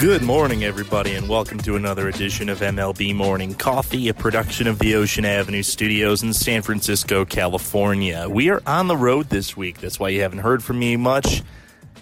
Good morning, everybody, and welcome to another edition of MLB Morning Coffee, a production of the Ocean Avenue Studios in San Francisco, California. We are on the road this week. That's why you haven't heard from me much.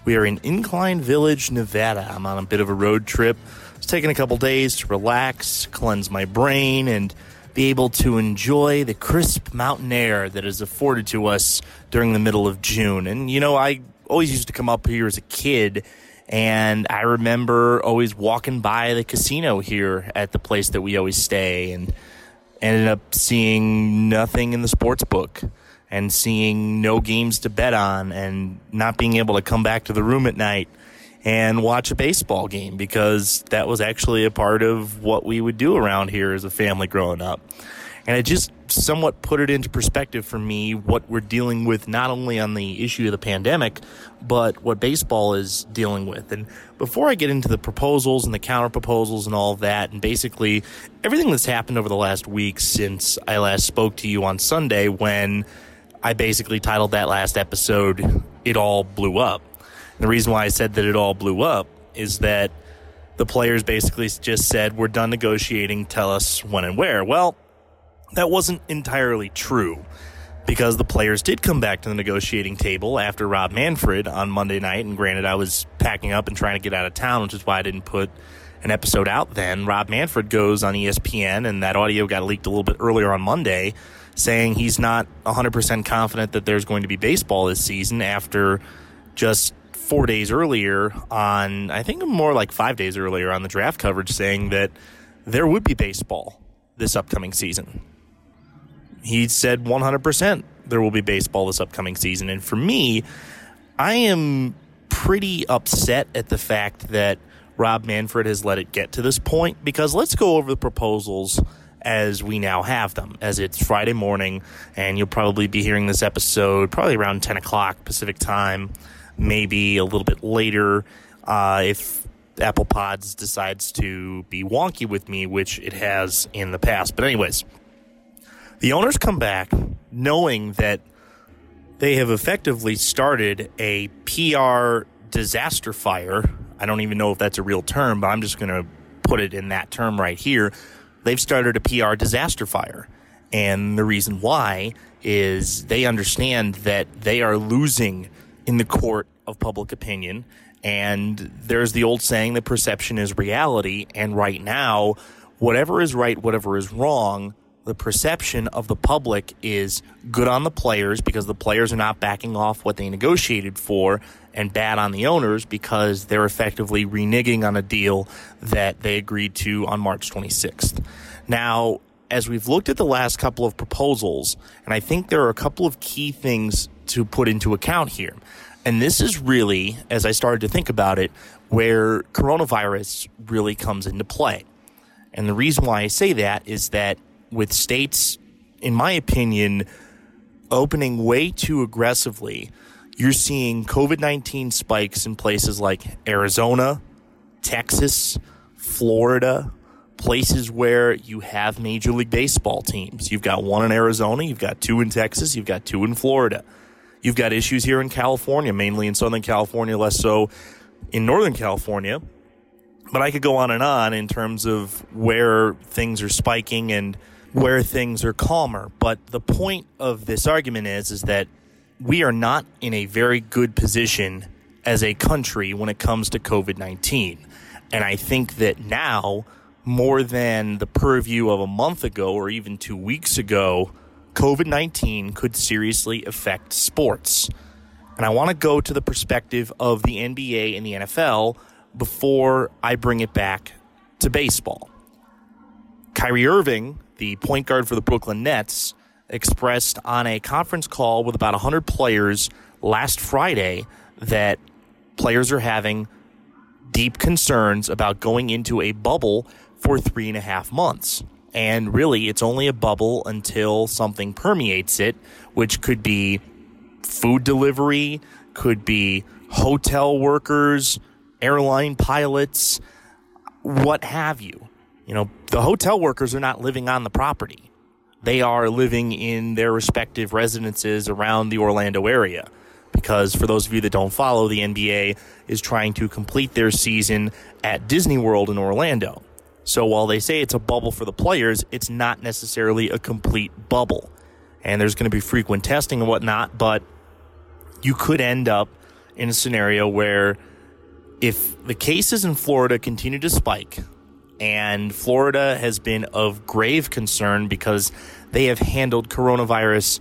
We are in Incline Village, Nevada. I'm on a bit of a road trip. It's taking a couple days to relax, cleanse my brain, and be able to enjoy the crisp mountain air that is afforded to us during the middle of June. And, you know, I always used to come up here as a kid and I remember always walking by the casino here at the place that we always stay and ended up seeing nothing in the sports book and seeing no games to bet on and not being able to come back to the room at night and watch a baseball game because that was actually a part of what we would do around here as a family growing up. And it just somewhat put it into perspective for me what we're dealing with not only on the issue of the pandemic, but what baseball is dealing with. And before I get into the proposals and the counter proposals and all of that, and basically everything that's happened over the last week since I last spoke to you on Sunday when I basically titled that last episode, It All Blew Up. And the reason why I said that it all blew up is that the players basically just said, We're done negotiating, tell us when and where. Well, that wasn't entirely true because the players did come back to the negotiating table after Rob Manfred on Monday night. And granted, I was packing up and trying to get out of town, which is why I didn't put an episode out then. Rob Manfred goes on ESPN, and that audio got leaked a little bit earlier on Monday, saying he's not 100% confident that there's going to be baseball this season after just four days earlier on, I think more like five days earlier on the draft coverage, saying that there would be baseball this upcoming season he said 100% there will be baseball this upcoming season. And for me, I am pretty upset at the fact that Rob Manfred has let it get to this point because let's go over the proposals as we now have them, as it's Friday morning, and you'll probably be hearing this episode probably around 10 o'clock Pacific time, maybe a little bit later uh, if Apple Pods decides to be wonky with me, which it has in the past. But, anyways, the owners come back knowing that they have effectively started a PR disaster fire. I don't even know if that's a real term, but I'm just going to put it in that term right here. They've started a PR disaster fire. And the reason why is they understand that they are losing in the court of public opinion. And there's the old saying that perception is reality. And right now, whatever is right, whatever is wrong, the perception of the public is good on the players because the players are not backing off what they negotiated for and bad on the owners because they're effectively reneging on a deal that they agreed to on March 26th. Now, as we've looked at the last couple of proposals, and I think there are a couple of key things to put into account here. And this is really, as I started to think about it, where coronavirus really comes into play. And the reason why I say that is that with states, in my opinion, opening way too aggressively, you're seeing COVID 19 spikes in places like Arizona, Texas, Florida, places where you have Major League Baseball teams. You've got one in Arizona, you've got two in Texas, you've got two in Florida. You've got issues here in California, mainly in Southern California, less so in Northern California. But I could go on and on in terms of where things are spiking and where things are calmer. But the point of this argument is is that we are not in a very good position as a country when it comes to COVID 19. And I think that now, more than the purview of a month ago or even two weeks ago, COVID 19 could seriously affect sports. And I want to go to the perspective of the NBA and the NFL before I bring it back to baseball. Kyrie Irving the point guard for the Brooklyn Nets, expressed on a conference call with about 100 players last Friday that players are having deep concerns about going into a bubble for three and a half months. And really, it's only a bubble until something permeates it, which could be food delivery, could be hotel workers, airline pilots, what have you. You know, the hotel workers are not living on the property. They are living in their respective residences around the Orlando area. because for those of you that don't follow, the NBA is trying to complete their season at Disney World in Orlando. So while they say it's a bubble for the players, it's not necessarily a complete bubble. And there's going to be frequent testing and whatnot, but you could end up in a scenario where if the cases in Florida continue to spike, and Florida has been of grave concern because they have handled coronavirus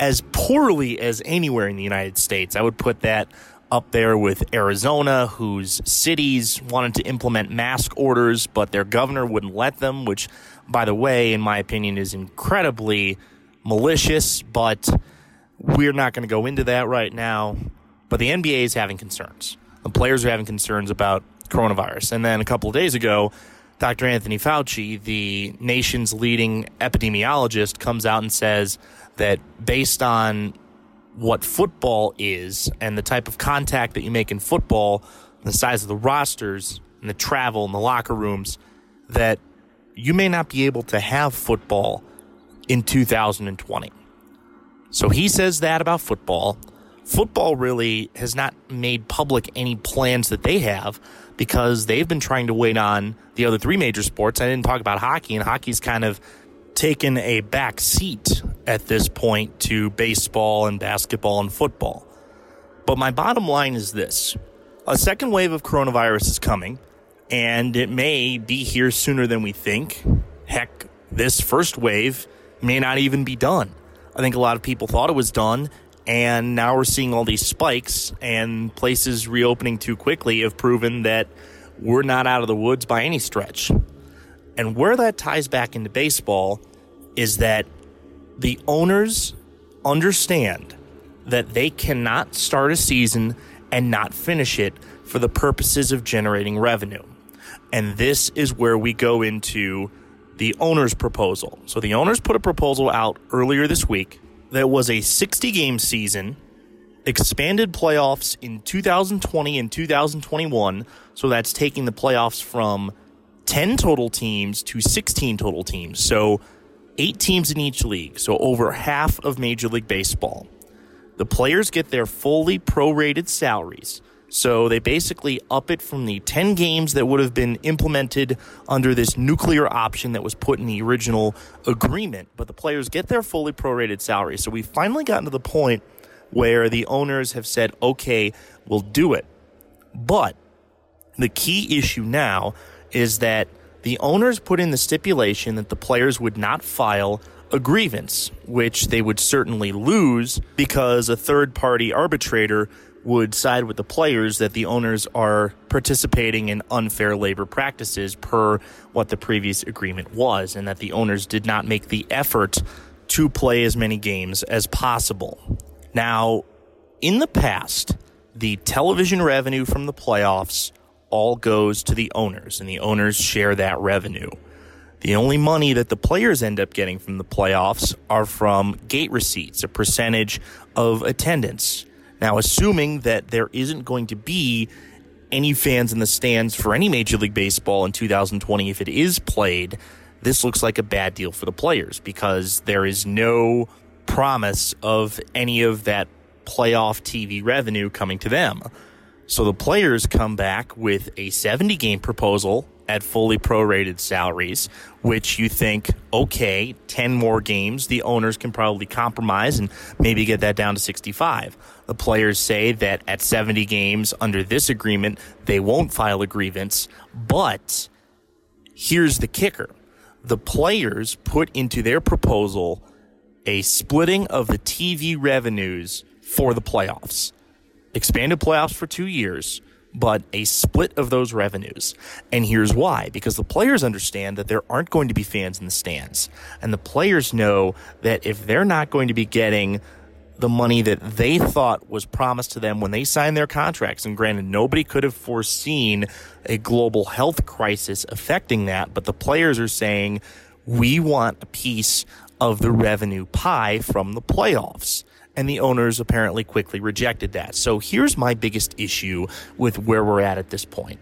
as poorly as anywhere in the United States. I would put that up there with Arizona, whose cities wanted to implement mask orders, but their governor wouldn't let them, which, by the way, in my opinion, is incredibly malicious, but we're not going to go into that right now. But the NBA is having concerns. The players are having concerns about coronavirus. And then a couple of days ago, Dr. Anthony Fauci, the nation's leading epidemiologist, comes out and says that based on what football is and the type of contact that you make in football, the size of the rosters and the travel and the locker rooms, that you may not be able to have football in 2020. So he says that about football. Football really has not made public any plans that they have because they've been trying to wait on the other three major sports. I didn't talk about hockey, and hockey's kind of taken a back seat at this point to baseball and basketball and football. But my bottom line is this a second wave of coronavirus is coming, and it may be here sooner than we think. Heck, this first wave may not even be done. I think a lot of people thought it was done, and now we're seeing all these spikes, and places reopening too quickly have proven that we're not out of the woods by any stretch. And where that ties back into baseball is that the owners understand that they cannot start a season and not finish it for the purposes of generating revenue. And this is where we go into the owner's proposal. So the owners put a proposal out earlier this week that was a 60 game season, expanded playoffs in 2020 and 2021. So that's taking the playoffs from 10 total teams to 16 total teams. So eight teams in each league. So over half of Major League Baseball. The players get their fully prorated salaries. So they basically up it from the 10 games that would have been implemented under this nuclear option that was put in the original agreement, but the players get their fully prorated salary. So we've finally gotten to the point where the owners have said, okay, we'll do it. But the key issue now is that the owners put in the stipulation that the players would not file a grievance, which they would certainly lose because a third party arbitrator would side with the players that the owners are participating in unfair labor practices per what the previous agreement was, and that the owners did not make the effort to play as many games as possible. Now, in the past, the television revenue from the playoffs all goes to the owners, and the owners share that revenue. The only money that the players end up getting from the playoffs are from gate receipts, a percentage of attendance. Now, assuming that there isn't going to be any fans in the stands for any Major League Baseball in 2020, if it is played, this looks like a bad deal for the players because there is no promise of any of that playoff TV revenue coming to them. So the players come back with a 70 game proposal at fully prorated salaries, which you think, okay, 10 more games, the owners can probably compromise and maybe get that down to 65. The players say that at 70 games under this agreement, they won't file a grievance, but here's the kicker. The players put into their proposal a splitting of the TV revenues for the playoffs. Expanded playoffs for two years but a split of those revenues. And here's why because the players understand that there aren't going to be fans in the stands. And the players know that if they're not going to be getting the money that they thought was promised to them when they signed their contracts, and granted, nobody could have foreseen a global health crisis affecting that, but the players are saying, we want a piece of the revenue pie from the playoffs and the owners apparently quickly rejected that. So here's my biggest issue with where we're at at this point.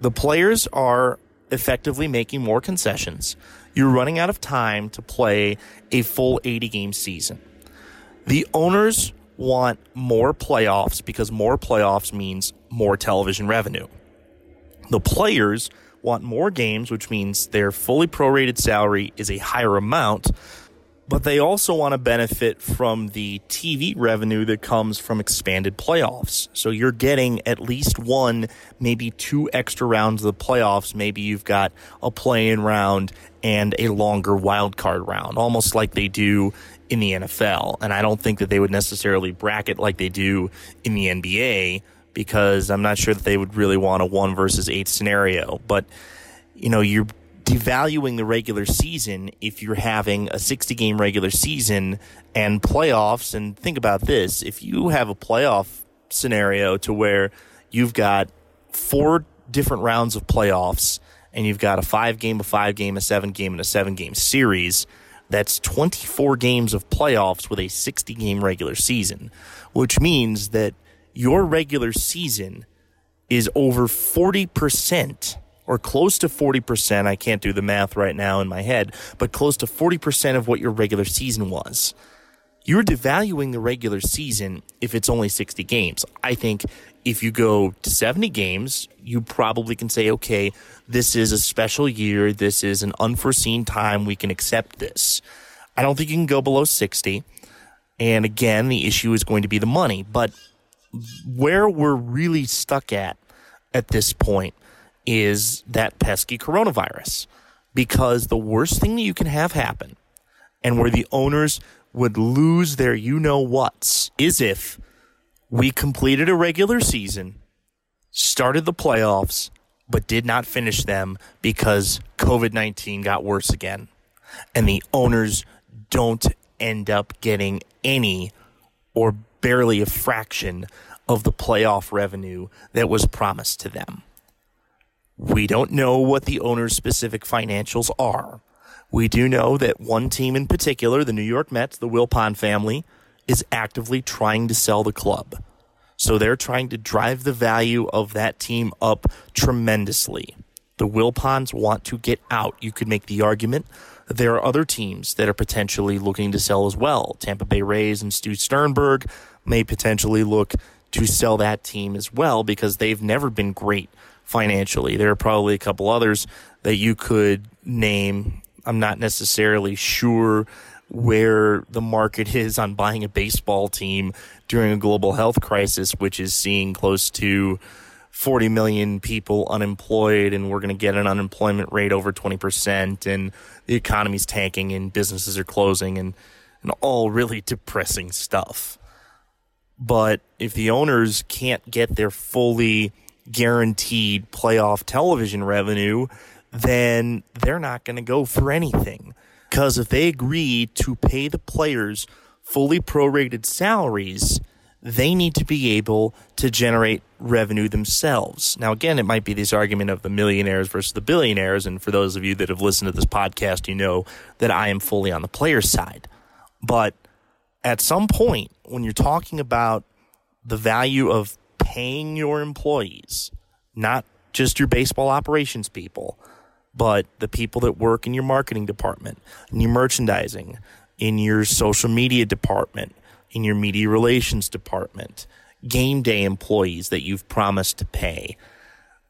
The players are effectively making more concessions. You're running out of time to play a full 80 game season. The owners want more playoffs because more playoffs means more television revenue. The players want more games, which means their fully prorated salary is a higher amount, but they also want to benefit from the TV revenue that comes from expanded playoffs. So you're getting at least one, maybe two extra rounds of the playoffs. Maybe you've got a play-in round and a longer wild card round, almost like they do in the NFL. And I don't think that they would necessarily bracket like they do in the NBA because I'm not sure that they would really want a one versus eight scenario. But, you know, you're devaluing the regular season if you're having a 60 game regular season and playoffs. And think about this if you have a playoff scenario to where you've got four different rounds of playoffs and you've got a five game, a five game, a seven game, and a seven game series. That's 24 games of playoffs with a 60 game regular season, which means that your regular season is over 40% or close to 40%. I can't do the math right now in my head, but close to 40% of what your regular season was. You're devaluing the regular season if it's only 60 games. I think if you go to 70 games, you probably can say, okay, this is a special year. This is an unforeseen time. We can accept this. I don't think you can go below 60. And again, the issue is going to be the money. But where we're really stuck at at this point is that pesky coronavirus. Because the worst thing that you can have happen, and where the owners would lose their you know what's, is if we completed a regular season, started the playoffs, but did not finish them because COVID 19 got worse again. And the owners don't end up getting any or barely a fraction of the playoff revenue that was promised to them. We don't know what the owner's specific financials are. We do know that one team in particular, the New York Mets, the Wilpon family, is actively trying to sell the club. So they're trying to drive the value of that team up tremendously. The Wilpons want to get out. You could make the argument there are other teams that are potentially looking to sell as well. Tampa Bay Rays and Stu Sternberg may potentially look to sell that team as well because they've never been great financially. There are probably a couple others that you could name. I'm not necessarily sure where the market is on buying a baseball team during a global health crisis, which is seeing close to 40 million people unemployed, and we're going to get an unemployment rate over 20%, and the economy's tanking, and businesses are closing, and, and all really depressing stuff. But if the owners can't get their fully guaranteed playoff television revenue, then they're not going to go for anything. Because if they agree to pay the players fully prorated salaries, they need to be able to generate revenue themselves. Now, again, it might be this argument of the millionaires versus the billionaires. And for those of you that have listened to this podcast, you know that I am fully on the player's side. But at some point, when you're talking about the value of paying your employees, not just your baseball operations people, but the people that work in your marketing department, in your merchandising, in your social media department, in your media relations department, game day employees that you've promised to pay.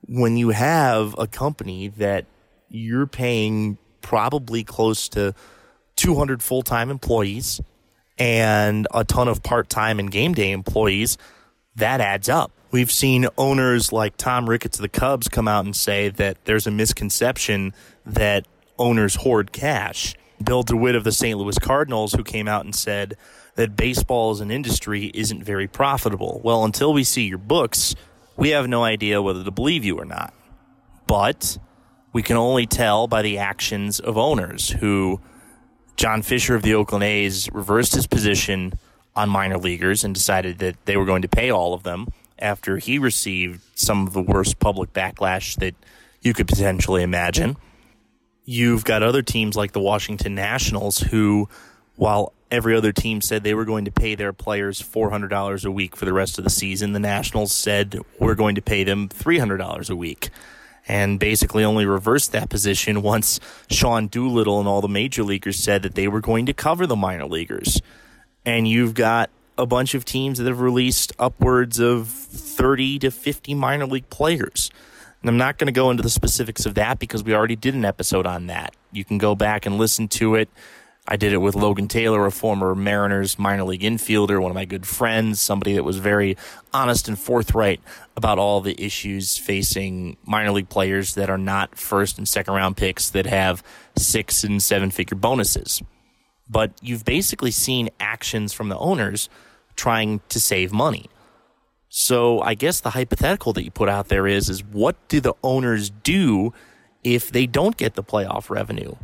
When you have a company that you're paying probably close to 200 full time employees and a ton of part time and game day employees, that adds up. We've seen owners like Tom Ricketts of the Cubs come out and say that there's a misconception that owners hoard cash. Bill DeWitt of the St. Louis Cardinals, who came out and said that baseball as an industry isn't very profitable. Well, until we see your books, we have no idea whether to believe you or not. But we can only tell by the actions of owners who John Fisher of the Oakland A's reversed his position on minor leaguers and decided that they were going to pay all of them after he received some of the worst public backlash that you could potentially imagine. You've got other teams like the Washington Nationals who, while every other team said they were going to pay their players $400 a week for the rest of the season, the Nationals said we're going to pay them $300 a week. And basically only reversed that position once Sean Doolittle and all the major leaguers said that they were going to cover the minor leaguers and you've got a bunch of teams that have released upwards of 30 to 50 minor league players. And I'm not going to go into the specifics of that because we already did an episode on that. You can go back and listen to it. I did it with Logan Taylor, a former Mariners minor league infielder, one of my good friends, somebody that was very honest and forthright about all the issues facing minor league players that are not first and second round picks that have six and seven figure bonuses. But you've basically seen actions from the owners trying to save money. So I guess the hypothetical that you put out there is is what do the owners do if they don't get the playoff revenue?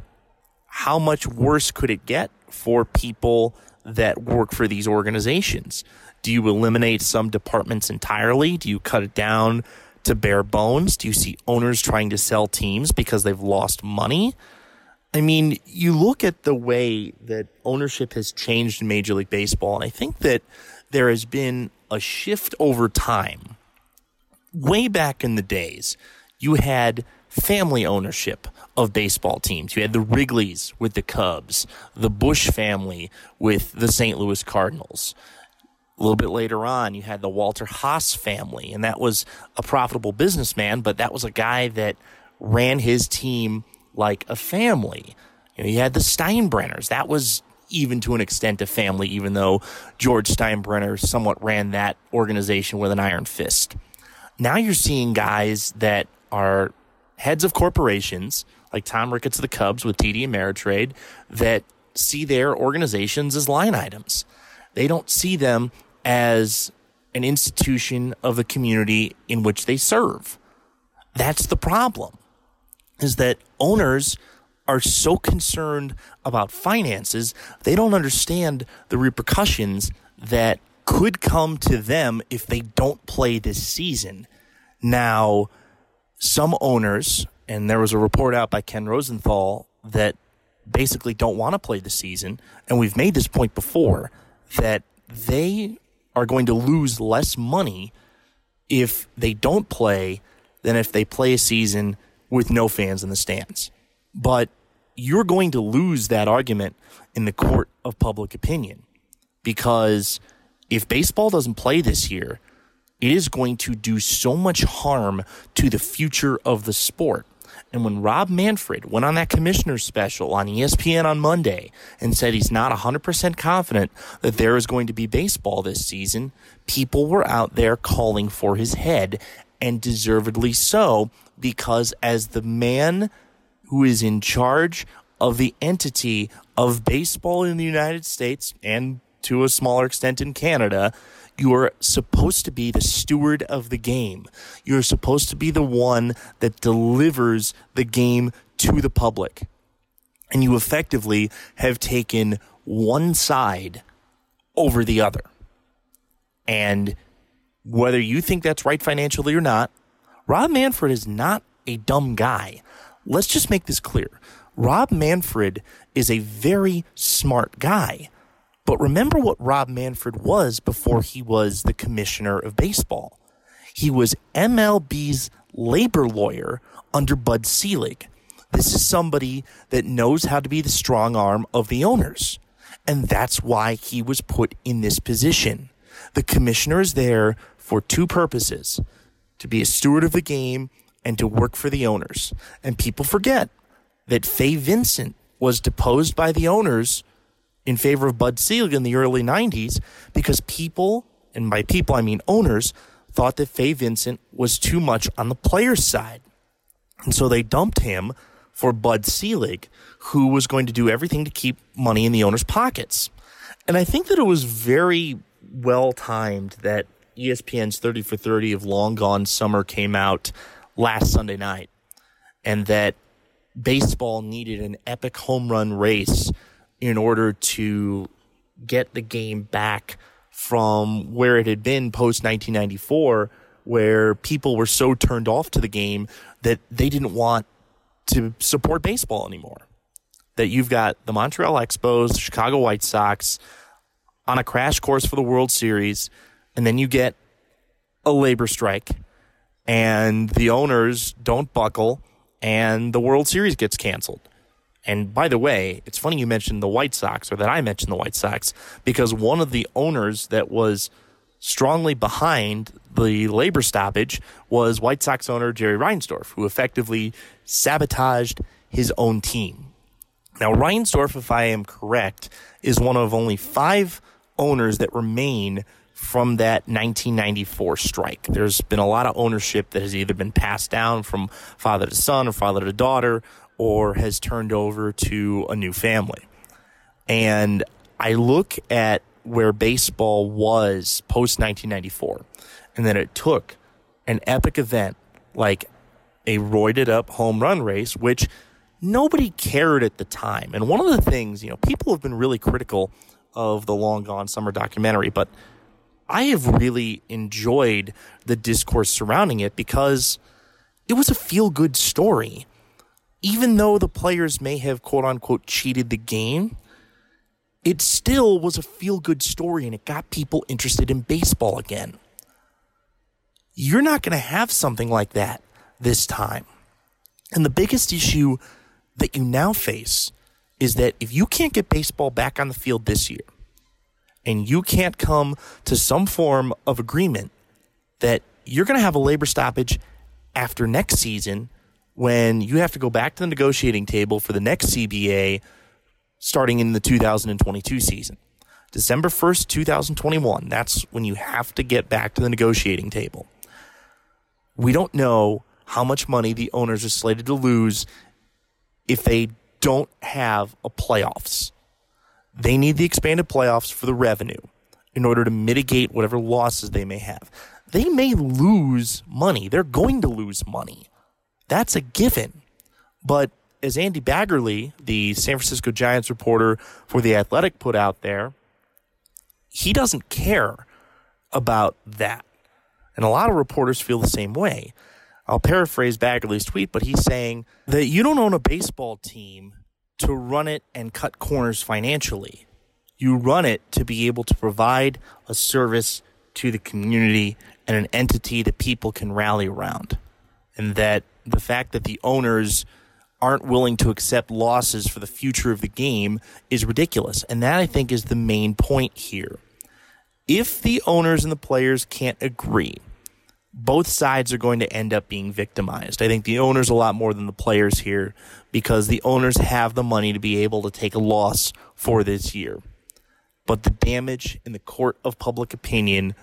how much worse could it get for people that work for these organizations? Do you eliminate some departments entirely? Do you cut it down to bare bones? Do you see owners trying to sell teams because they've lost money? I mean, you look at the way that ownership has changed in Major League Baseball, and I think that there has been a shift over time. Way back in the days, you had family ownership of baseball teams. You had the Wrigleys with the Cubs, the Busch family with the St. Louis Cardinals. A little bit later on, you had the Walter Haas family, and that was a profitable businessman, but that was a guy that ran his team like a family. You, know, you had the Steinbrenners. That was even to an extent a family, even though George Steinbrenner somewhat ran that organization with an iron fist. Now you're seeing guys that are heads of corporations like Tom Ricketts of the Cubs with TD Ameritrade that see their organizations as line items. They don't see them as an institution of the community in which they serve. That's the problem. Is that owners are so concerned about finances, they don't understand the repercussions that could come to them if they don't play this season. Now, some owners, and there was a report out by Ken Rosenthal that basically don't want to play the season, and we've made this point before that they are going to lose less money if they don't play than if they play a season with no fans in the stands. But you're going to lose that argument in the court of public opinion because if baseball doesn't play this year, it is going to do so much harm to the future of the sport. And when Rob Manfred went on that commissioner's special on ESPN on Monday and said he's not 100% confident that there is going to be baseball this season, people were out there calling for his head, and deservedly so, because as the man who is in charge of the entity of baseball in the United States and to a smaller extent in Canada, you're supposed to be the steward of the game. You're supposed to be the one that delivers the game to the public. And you effectively have taken one side over the other. And whether you think that's right financially or not, Rob Manfred is not a dumb guy. Let's just make this clear. Rob Manfred is a very smart guy. But remember what Rob Manfred was before he was the commissioner of baseball. He was MLB's labor lawyer under Bud Selig. This is somebody that knows how to be the strong arm of the owners. And that's why he was put in this position. The commissioner is there for two purposes to be a steward of the game and to work for the owners. And people forget that Fay Vincent was deposed by the owners in favor of Bud Selig in the early 90s because people, and by people I mean owners, thought that Fay Vincent was too much on the player's side. And so they dumped him for Bud Selig, who was going to do everything to keep money in the owner's pockets. And I think that it was very well timed that ESPN's 30 for 30 of Long Gone Summer came out last Sunday night and that baseball needed an epic home run race in order to get the game back from where it had been post 1994, where people were so turned off to the game that they didn't want to support baseball anymore. That you've got the Montreal Expos, the Chicago White Sox on a crash course for the World Series, and then you get a labor strike, and the owners don't buckle, and the World Series gets canceled And by the way, it's funny you mentioned the White Sox or that I mentioned the White Sox because one of the owners that was strongly behind the labor stoppage was White Sox owner Jerry Reinsdorf, who effectively sabotaged his own team. Now, Reinsdorf, if I am correct, is one of only five owners that remain from that 1994 strike. There's been a lot of ownership that has either been passed down from father to son or father to daughter or has turned over to a new family. And I look at where baseball was post 1994, and then it took an epic event like a roided up home run race, which nobody cared at the time. And one of the things, you know, people have been really critical of the long gone summer documentary, but I have really enjoyed the discourse surrounding it because it was a feel good story. Even though the players may have quote unquote cheated the game, it still was a feel good story and it got people interested in baseball again. You're not going to have something like that this time. And the biggest issue that you now face is that if you can't get baseball back on the field this year and you can't come to some form of agreement that you're going to have a labor stoppage after next season when you have to go back to the negotiating table for the next CBA starting in the 2022 season. December 1st, 2021, that's when you have to get back to the negotiating table. We don't know how much money the owners are slated to lose if they don't have a playoffs. They need the expanded playoffs for the revenue in order to mitigate whatever losses they may have. They may lose money. They're going to lose money. That's a given. But as Andy Baggarly, the San Francisco Giants reporter for The Athletic, put out there, he doesn't care about that. And a lot of reporters feel the same way. I'll paraphrase Baggarly's tweet, but he's saying that you don't own a baseball team to run it and cut corners financially. You run it to be able to provide a service to the community and an entity that people can rally around. And that the fact that the owners aren't willing to accept losses for the future of the game is ridiculous. And that I think is the main point here. If the owners and the players can't agree, both sides are going to end up being victimized. I think the owners a lot more than the players here because the owners have the money to be able to take a loss for this year. But the damage in the court of public opinion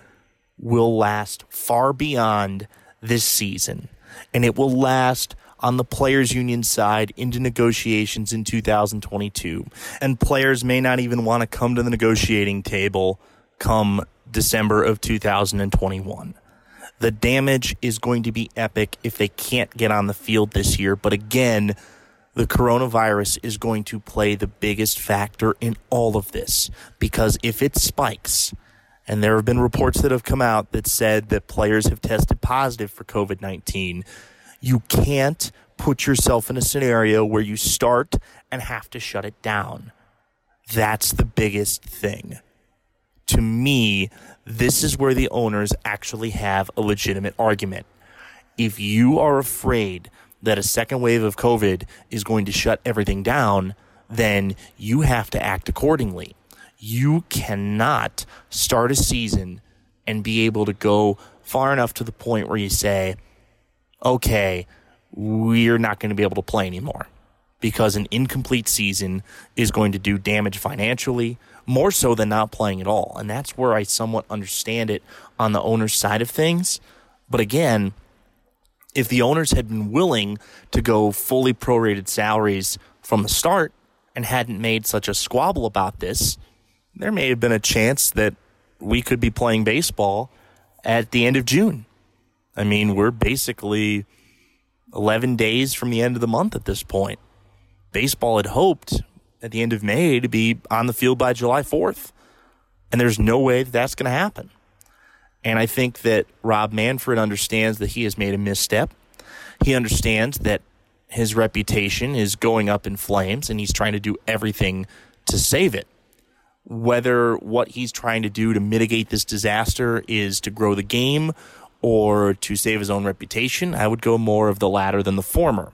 will last far beyond this season. And it will last on the players union side into negotiations in 2022. And players may not even want to come to the negotiating table come December of 2021. The damage is going to be epic if they can't get on the field this year. But again, the coronavirus is going to play the biggest factor in all of this because if it spikes, and there have been reports that have come out that said that players have tested positive for COVID 19, you can't put yourself in a scenario where you start and have to shut it down. That's the biggest thing. To me, this is where the owners actually have a legitimate argument. If you are afraid that a second wave of COVID is going to shut everything down, then you have to act accordingly. You cannot start a season and be able to go far enough to the point where you say, okay, we're not going to be able to play anymore because an incomplete season is going to do damage financially, more so than not playing at all. And that's where I somewhat understand it on the owner's side of things. But again, if the owners had been willing to go fully prorated salaries from the start and hadn't made such a squabble about this, there may have been a chance that we could be playing baseball at the end of June. I mean, we're basically 11 days from the end of the month at this point. Baseball had hoped at the end of May to be on the field by July 4th. And there's no way that that's going to happen. And I think that Rob Manfred understands that he has made a misstep. He understands that his reputation is going up in flames and he's trying to do everything to save it. Whether what he's trying to do to mitigate this disaster is to grow the game or to save his own reputation, I would go more of the latter than the former.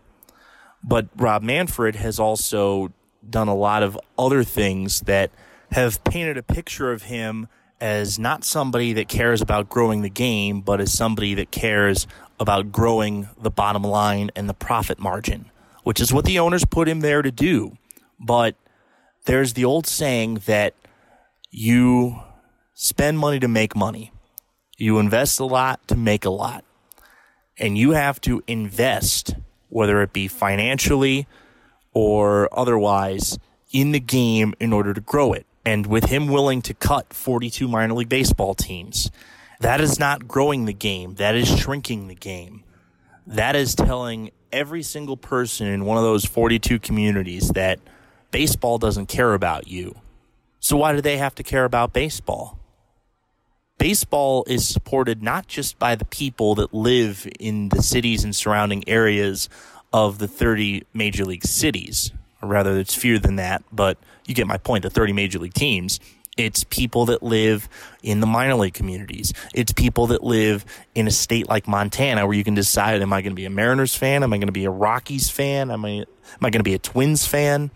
But Rob Manfred has also done a lot of other things that have painted a picture of him as not somebody that cares about growing the game, but as somebody that cares about growing the bottom line and the profit margin, which is what the owners put him there to do. But there's the old saying that you spend money to make money. You invest a lot to make a lot. And you have to invest, whether it be financially or otherwise, in the game in order to grow it. And with him willing to cut 42 minor league baseball teams, that is not growing the game. That is shrinking the game. That is telling every single person in one of those 42 communities that baseball doesn't care about you. So why do they have to care about baseball? Baseball is supported not just by the people that live in the cities and surrounding areas of the 30 major league cities, or rather, it's fewer than that, but you get my point. The 30 major league teams. It's people that live in the minor league communities. It's people that live in a state like Montana where you can decide, am I going to be a Mariners fan? Am I going to be a Rockies fan? Am I, am I going to be a Twins fan?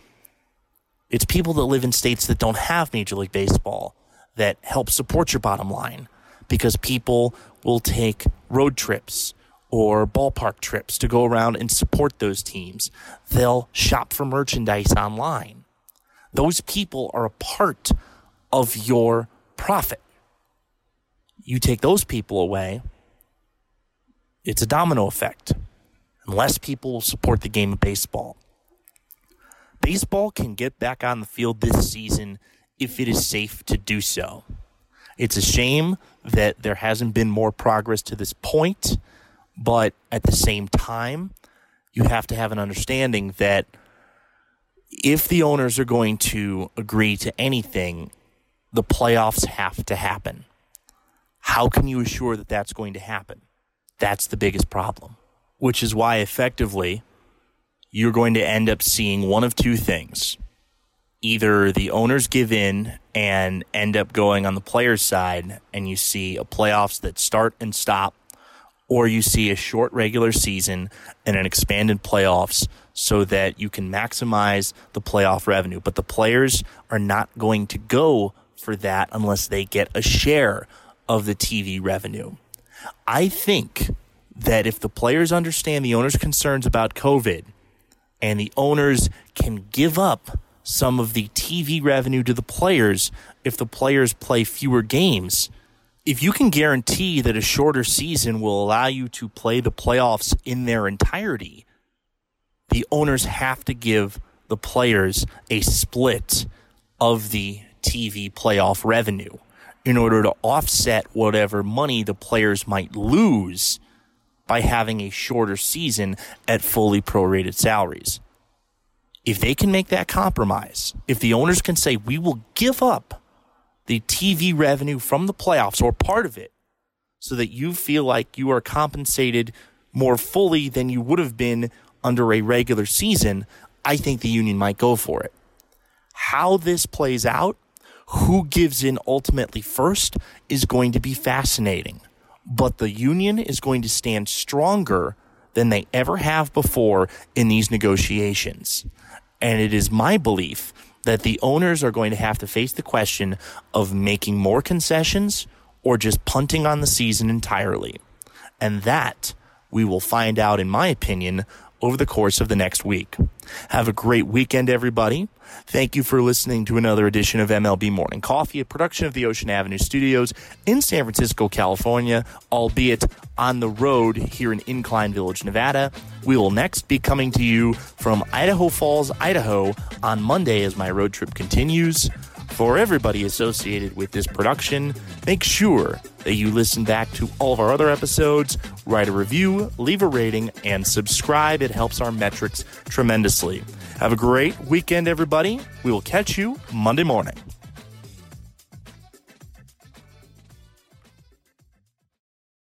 It's people that live in states that don't have Major League Baseball that help support your bottom line because people will take road trips or ballpark trips to go around and support those teams. They'll shop for merchandise online. Those people are a part of your profit. You take those people away, it's a domino effect. And less people will support the game of baseball. Baseball can get back on the field this season if it is safe to do so. It's a shame that there hasn't been more progress to this point, but at the same time, you have to have an understanding that if the owners are going to agree to anything, the playoffs have to happen. How can you assure that that's going to happen? That's the biggest problem, which is why effectively you're going to end up seeing one of two things. Either the owners give in and end up going on the players' side, and you see a playoffs that start and stop, or you see a short regular season and an expanded playoffs so that you can maximize the playoff revenue. But the players are not going to go for that unless they get a share of the TV revenue. I think that if the players understand the owner's concerns about COVID and the owners can give up some of the TV revenue to the players if the players play fewer games. If you can guarantee that a shorter season will allow you to play the playoffs in their entirety, the owners have to give the players a split of the TV playoff revenue in order to offset whatever money the players might lose by having a shorter season at fully prorated salaries. If they can make that compromise, if the owners can say, we will give up the TV revenue from the playoffs or part of it so that you feel like you are compensated more fully than you would have been under a regular season, I think the union might go for it. How this plays out, who gives in ultimately first, is going to be fascinating but the union is going to stand stronger than they ever have before in these negotiations. And it is my belief that the owners are going to have to face the question of making more concessions or just punting on the season entirely. And that we will find out, in my opinion, over the course of the next week. Have a great weekend, everybody. Thank you for listening to another edition of MLB Morning Coffee, a production of the Ocean Avenue Studios in San Francisco, California, albeit on the road here in Incline Village, Nevada. We will next be coming to you from Idaho Falls, Idaho on Monday as my road trip continues. For everybody associated with this production, make sure that you listen back to all of our other episodes, write a review, leave a rating, and subscribe. It helps our metrics tremendously. Have a great weekend, everybody. We will catch you Monday morning.